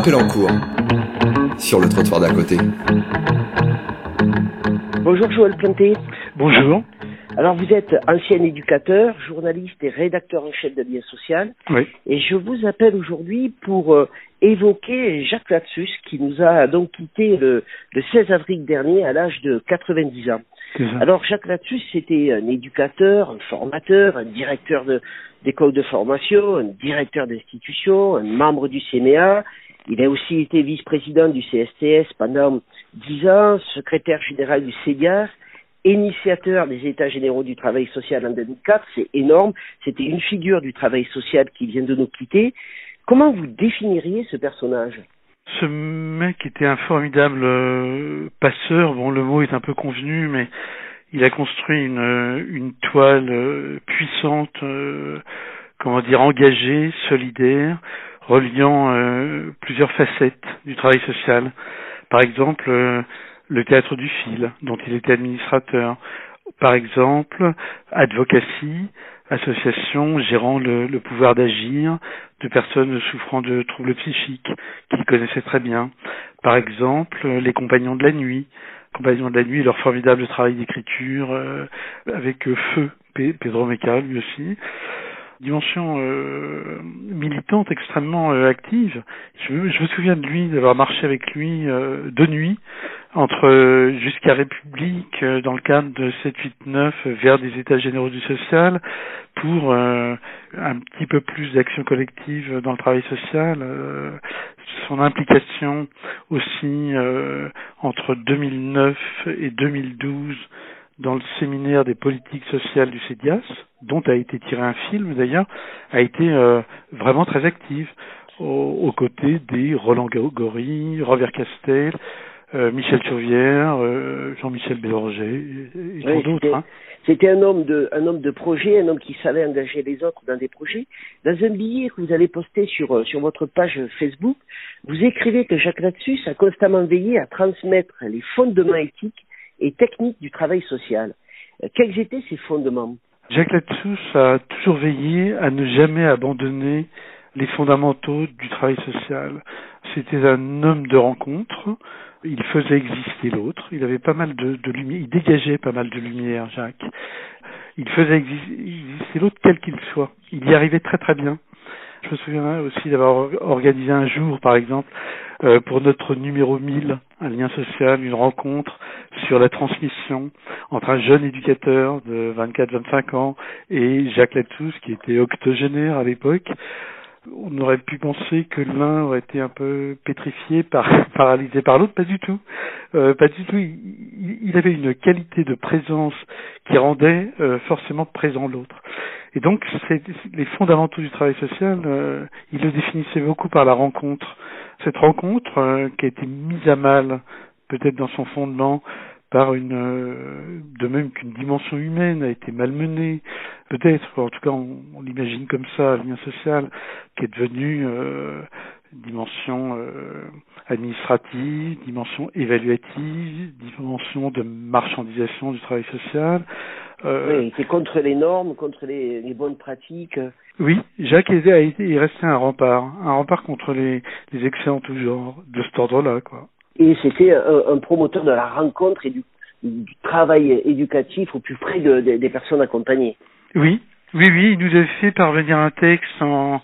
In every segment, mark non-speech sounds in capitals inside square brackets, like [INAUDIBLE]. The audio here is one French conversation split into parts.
appel en cours sur le trottoir d'à côté. Bonjour Joël Planté. Bonjour. Alors vous êtes ancien éducateur, journaliste et rédacteur en chef de Lien Social. Oui. Et je vous appelle aujourd'hui pour euh, évoquer Jacques Latsus qui nous a donc quitté le, le 16 avril dernier à l'âge de 90 ans. Alors Jacques Latsus c'était un éducateur, un formateur, un directeur de- d'école de, formation, un directeur d'institution, un membre du CMA. Il a aussi été vice-président du CSTS pendant 10 ans, secrétaire général du CEDIAS, initiateur des États généraux du travail social en 2004. C'est énorme. C'était une figure du travail social qui vient de nous quitter. Comment vous définiriez ce personnage? Ce mec était un formidable euh, passeur. Bon, le mot est un peu convenu, mais il a construit une, euh, toile euh, puissante, comment dire, engagée, solidaire, reliant euh, plusieurs facettes du travail social. Par exemple, euh, le théâtre du fil, dont il était administrateur. Par exemple, advocacy, association gérant le, le pouvoir d'agir de personnes souffrant de troubles psychiques, qu'il connaissait très bien. Par exemple, les compagnons de la nuit, compagnons de la nuit, leur formidable travail d'écriture euh, avec euh, Feu, Pedro Meca, lui aussi. Dimension euh, militante extrêmement euh, active. Je, je me souviens de lui, d'avoir marché avec lui euh, de nuit entre euh, jusqu'à République euh, dans le cadre de 7-8-9 vers des États généraux du social pour euh, un petit peu plus d'action collective dans le travail social. euh, son implication aussi euh, entre 2009 et 2012 dans le séminaire des politiques sociales du CEDIAS, dont a été tiré un film d'ailleurs, a été euh, vraiment très active aux, aux côtés des Roland Gori, Robert Castel, euh, Michel Chauvière, euh, Jean-Michel Bélanger et, et tant Oui, d'autres. c'était- hein. C'était un homme de un homme de projet, un homme qui savait engager les autres dans des projets. Dans un billet que vous avez posté sur euh, sur votre page Facebook, vous écrivez que Jacques Latsus a constamment veillé à transmettre les fondements éthiques et techniques du travail social. Euh, Quels étaient ces fondements? Jacques Latsus a toujours veillé à ne jamais abandonner les fondamentaux du travail social. C'était un homme de rencontre. Il faisait exister l'autre. Il avait pas mal de, de lumière. Il dégageait pas mal de lumière, Jacques. Il faisait exi- exister l'autre quel qu'il soit. Il y arrivait très très bien. Je me souviens aussi d'avoir or- organisé un jour, par exemple, euh, pour notre numéro 1000, un lien social, une rencontre sur la transmission entre un jeune éducateur de 24-25 ans et Jacques Latsus, qui était octogénaire à l'époque. On aurait pu penser que l'un aurait été un peu pétrifié, par, [LAUGHS] paralysé par l'autre, pas du tout. Euh, pas du tout. Il avait une qualité de présence qui rendait euh, forcément présent l'autre. Et donc, les fondamentaux du travail social, euh, le définissait beaucoup par la rencontre. Cette rencontre euh, qui a été mise à mal, peut-être dans son fondement, par une, euh, de même qu'une dimension humaine a été malmenée, peut-être, en tout cas on, l'imagine comme ça, le lien social, qui est devenu euh, dimension euh, administrative, dimension évaluative, dimension de marchandisation du travail social. Euh, Oui, il était contre les normes, contre les, les bonnes pratiques. oui, Jacques est, a été, est resté un rempart, un rempart contre les, les excès en tout genre, de cet ordre-là, quoi. Et c'était un, un promoteur de la rencontre et du, du travail éducatif au plus près de- de- des personnes accompagnées. Oui, oui, oui, il nous avait fait parvenir un texte en,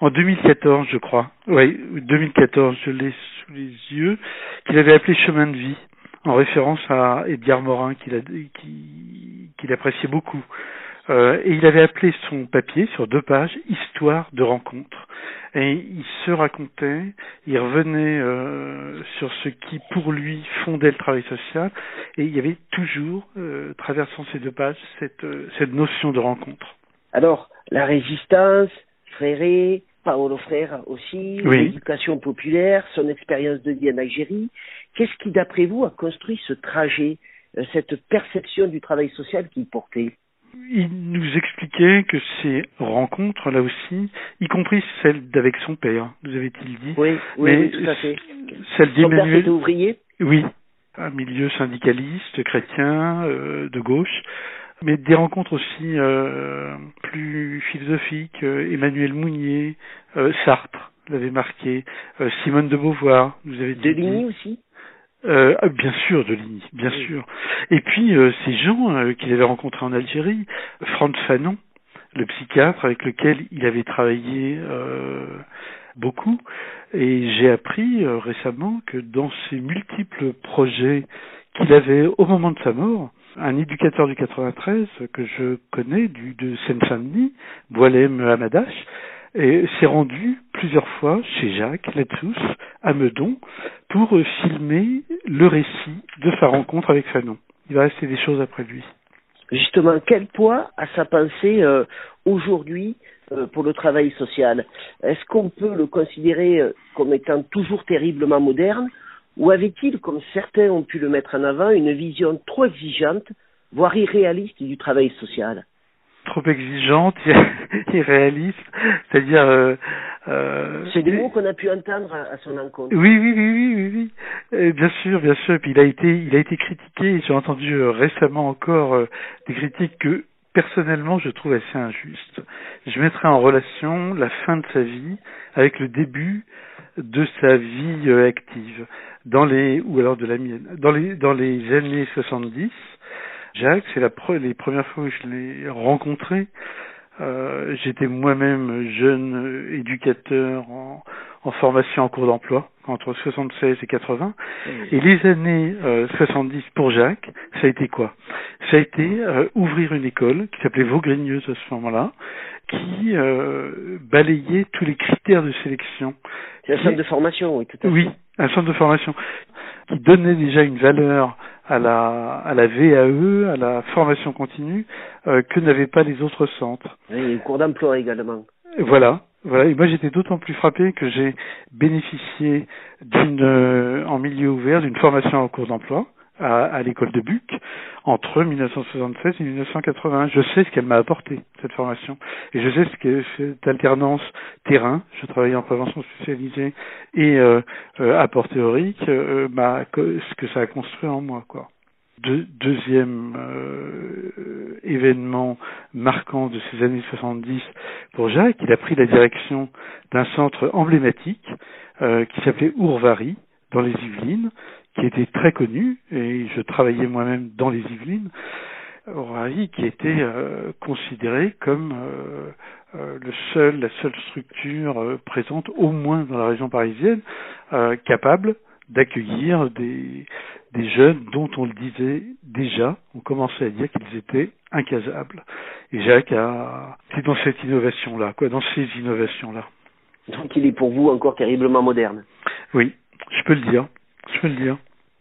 en 2014, je crois. Oui, 2014, je l'ai sous les yeux, qu'il avait appelé Chemin de vie, en référence à Edgar Morin, qu'il qui- qu'il appréciait beaucoup. Euh, et il avait appelé son papier sur deux pages Histoire de rencontre. Et il se racontait, il revenait euh, sur ce qui pour lui fondait le travail social, et il y avait toujours, euh, traversant ces deux pages, cette, euh, cette notion de rencontre. Alors, la résistance, Fréré, Paolo Frère aussi, Oui. l'éducation populaire, son expérience de vie en Algérie. Qu'est-ce qui, d'après vous, a construit ce trajet, euh, cette perception du travail social qu'il portait? Il nous expliquait que ces rencontres, là aussi, y compris celles d'avec son père, nous avait-il dit, Oui, oui, Mais oui, tout à fait. père d'Emmanuel, était ouvrier? Oui, un milieu syndicaliste, chrétien, euh, de gauche, mais des rencontres aussi euh, plus philosophiques, euh, Emmanuel Mounier, euh, Sartre, l'avait marqué. Euh, Simone de Beauvoir nous avait dit. Deligny aussi? Euh, ah, bien sûr, Deligny, bien sûr. Et puis euh, ces gens euh, qu'il avait rencontrés en Algérie, Franz Fanon, le psychiatre avec lequel il avait travaillé euh, beaucoup, et j'ai appris euh, récemment que dans ses multiples projets qu'il avait au moment de sa mort, un éducateur du 93 que je connais du de Seine-Saint-Denis, Boilem Hamadash, s'est rendu plusieurs fois chez Jacques Latrousse à Meudon pour filmer le récit de sa rencontre avec Fanon. Il va rester des choses après lui. Justement, quel poids a sa pensée euh, aujourd'hui euh, pour le travail social? Est-ce qu'on peut le considérer euh, comme étant toujours terriblement moderne ou avait-il, comme certains ont pu le mettre en avant, une vision trop exigeante, voire irréaliste du travail social? Trop exigeante, [LAUGHS] irréaliste, c'est-à-dire. Euh, euh, c'est des mots qu'on a pu entendre à, son encontre. Oui, oui, oui, oui, oui, oui. Et bien sûr, bien sûr. Et puis il a été, il a été critiqué. J'ai entendu euh, récemment encore euh, des critiques que personnellement je trouve assez injustes. Je mettrai en relation la fin de sa vie avec le début de sa vie active dans les ou alors de la mienne dans les dans les années 70 Jacques, c'est la pre les premières fois que je l'ai rencontré. Euh, J'étais moi-même jeune éducateur en, en, formation en cours d'emploi entre 76 et 80. Et les années euh, 70 pour Jacques, ça a été quoi? Ça a été euh, ouvrir une école qui s'appelait Vaugregneuse à ce moment-là, qui euh, balayait tous les critères de sélection. C'est un centre de formation, oui, tout à fait. Oui, un centre de formation qui donnait déjà une valeur à la, à la VAE, à la formation continue, euh, que n'avaient pas les autres centres. Oui, le cours d'emploi également. Voilà, voilà. Et moi, j'étais d'autant plus frappé que j'ai bénéficié d'une, euh, en milieu ouvert, d'une formation en cours d'emploi à, à l'école de Buc entre 1976 et 1980. Je sais ce qu'elle m'a apporté, cette formation. Et je sais ce que cette alternance terrain, je travaillais en prévention spécialisée, et euh, euh, apport théorique, euh, m'a, ce que ça a construit en moi, quoi. De, deuxième euh, événement marquant de ces années 70 pour Jacques, il a pris la direction d'un centre emblématique euh, qui s'appelait Ourvari, dans les Yvelines, qui était très connu, et je travaillais moi-même dans les Yvelines, Ourvari qui était euh, considéré comme euh, euh, le seul, la seule structure présente, au moins dans la région parisienne, capable d'accueillir des, des jeunes dont on le disait déjà, on commençait à dire qu'ils étaient incasables. Et Jacques a, c'est dans cette innovation-là, quoi, dans ces innovations-là. Donc il est pour vous encore terriblement moderne. Oui, je peux le dire. Je peux le dire.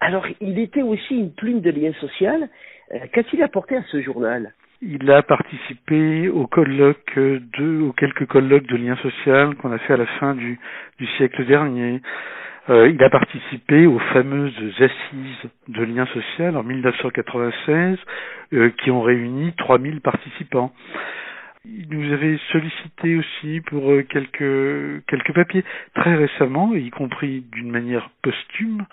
Alors, il était aussi une plume de lien social. Euh, Qu'a-t-il apporté à ce journal? Il a participé au colloque de, aux quelques colloques de lien social qu'on a fait à la fin du, du siècle dernier. Euh, il a participé aux fameuses assises de lien social en 1996 euh, qui ont réuni 3000 participants. Il nous avait sollicité aussi pour euh, quelques quelques papiers très récemment, y compris d'une manière posthume.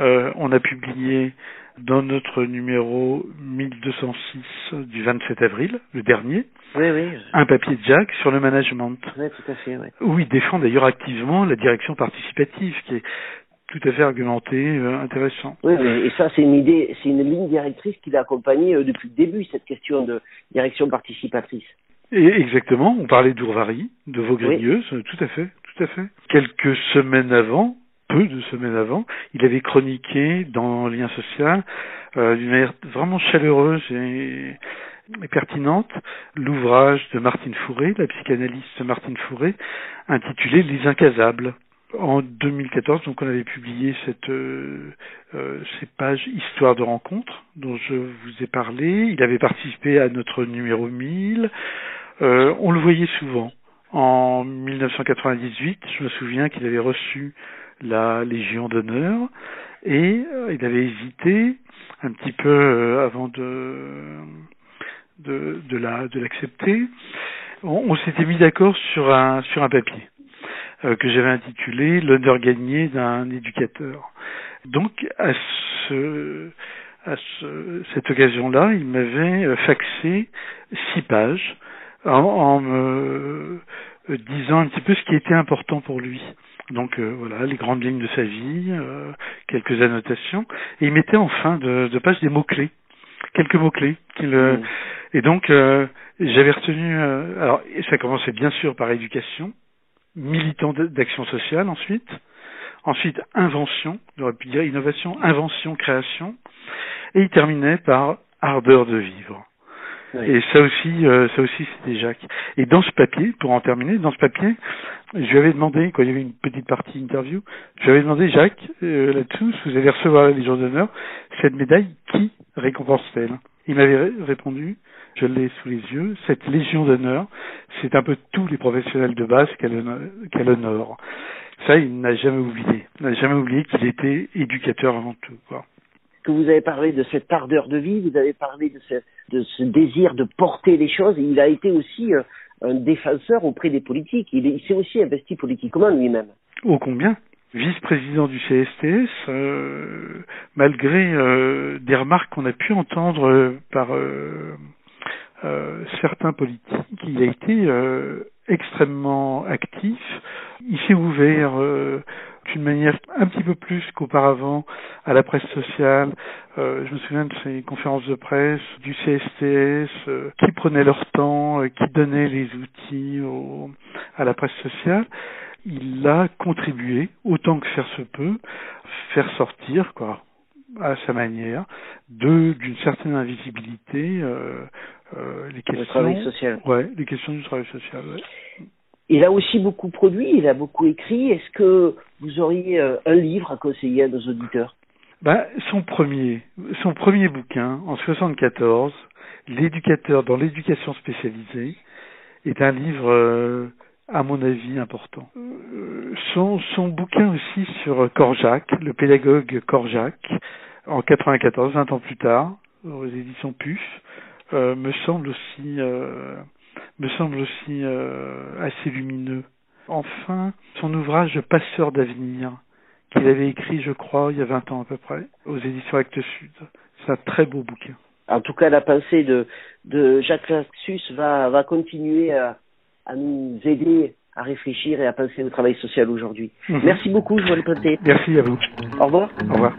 Euh, on a publié dans notre numéro 1206 du 27 avril, le dernier, oui, oui. un papier de Jacques sur le management. Oui, tout à fait. Oui. Où il défend d'ailleurs activement la direction participative, qui est tout à fait argumenté, euh, intéressant. Oui, et ça c'est une idée, c'est une ligne directrice qui l'a accompagné euh, depuis le début, cette question de direction participatrice. Et exactement, on parlait d'Ourvari, de Vaugregneuse, oui. tout à fait, tout à fait. Quelques semaines avant, peu de semaines avant, il avait chroniqué dans Lien Social, euh, d'une manière vraiment chaleureuse et, et pertinente, l'ouvrage de Martine Fourré, la psychanalyste Martine Fourré, intitulé Les Incasables. En 2014, donc on avait publié cette, euh, euh, ces pages Histoire de rencontre dont je vous ai parlé. Il avait participé à notre numéro 1000. Euh, on le voyait souvent. En 1998, je me souviens qu'il avait reçu la Légion d'honneur et euh, il avait hésité un petit peu euh, avant de de, de la de l'accepter. On, s'était mis d'accord sur un sur un papier que j'avais intitulé L'honneur gagné d'un éducateur. Donc à ce à ce, cette occasion-là, il m'avait faxé six pages en, en me disant un petit peu ce qui était important pour lui. Donc voilà, les grandes lignes de sa vie, quelques annotations, et il mettait en fin de, de page des mots clés, quelques mots clés. Mmh. Et donc j'avais retenu, alors ça commençait bien sûr par éducation, militant d'action sociale ensuite, ensuite invention, j'aurais pu dire innovation, invention, création, et il terminait par ardeur de vivre. Et ça aussi, euh, ça aussi c'était Jacques. Et dans ce papier, pour en terminer, dans ce papier, je lui avais demandé, quand il y avait une petite partie interview, je lui avais demandé, Jacques, euh, là-dessous, vous allez recevoir la Légion d'honneur, cette médaille, qui récompense-t-elle? Il m'avait répondu, je l'ai sous les yeux, cette Légion d'honneur, c'est un peu tous les professionnels de base qu'elle honore. Ça, il n'a jamais oublié. Il n'a jamais oublié qu'il était éducateur avant tout. Quoi. Que vous avez parlé de cette ardeur de vie, vous avez parlé de ce, de ce désir de porter les choses. Et il a été aussi euh, un défenseur auprès des politiques. Il, s'est aussi investi politiquement lui-même. Ô combien vice-président du CSTS, euh, malgré euh, des remarques qu'on a pu entendre par certains politiques, il a été extrêmement actif. Il s'est ouvert d'une manière un petit peu plus qu'auparavant à la presse sociale. Euh, je me souviens de ces conférences de presse du CSTS euh, qui prenaient leur temps, euh, qui donnaient les outils au, à la presse sociale. Il a contribué autant que faire se peut, faire sortir quoi à sa manière de d'une certaine invisibilité euh, euh, les questions, travail social. Ouais, les questions du travail social. Ouais. Il a aussi beaucoup produit, il a beaucoup écrit. Est-ce que vous auriez euh, un livre à conseiller à nos auditeurs? Ben, son premier, son premier bouquin en 74, l'éducateur dans l'éducation spécialisée, est un livre, à mon avis, important. Euh, son, bouquin aussi sur Korjak, le pédagogue Korjak, en 94, 20 ans plus tard, aux éditions PUF, me semble aussi me semble aussi euh, assez lumineux. Enfin, son ouvrage Passeur d'avenir, qu'il avait écrit, je crois, il y a 20 ans à peu près, aux éditions Actes Sud. C'est un très beau bouquin. En tout cas, la pensée de, Jacques Laxus va, va continuer à, à nous aider à réfléchir et à penser au travail social aujourd'hui. Mhm. Merci beaucoup, je vous le Merci à vous. Au revoir. Au revoir.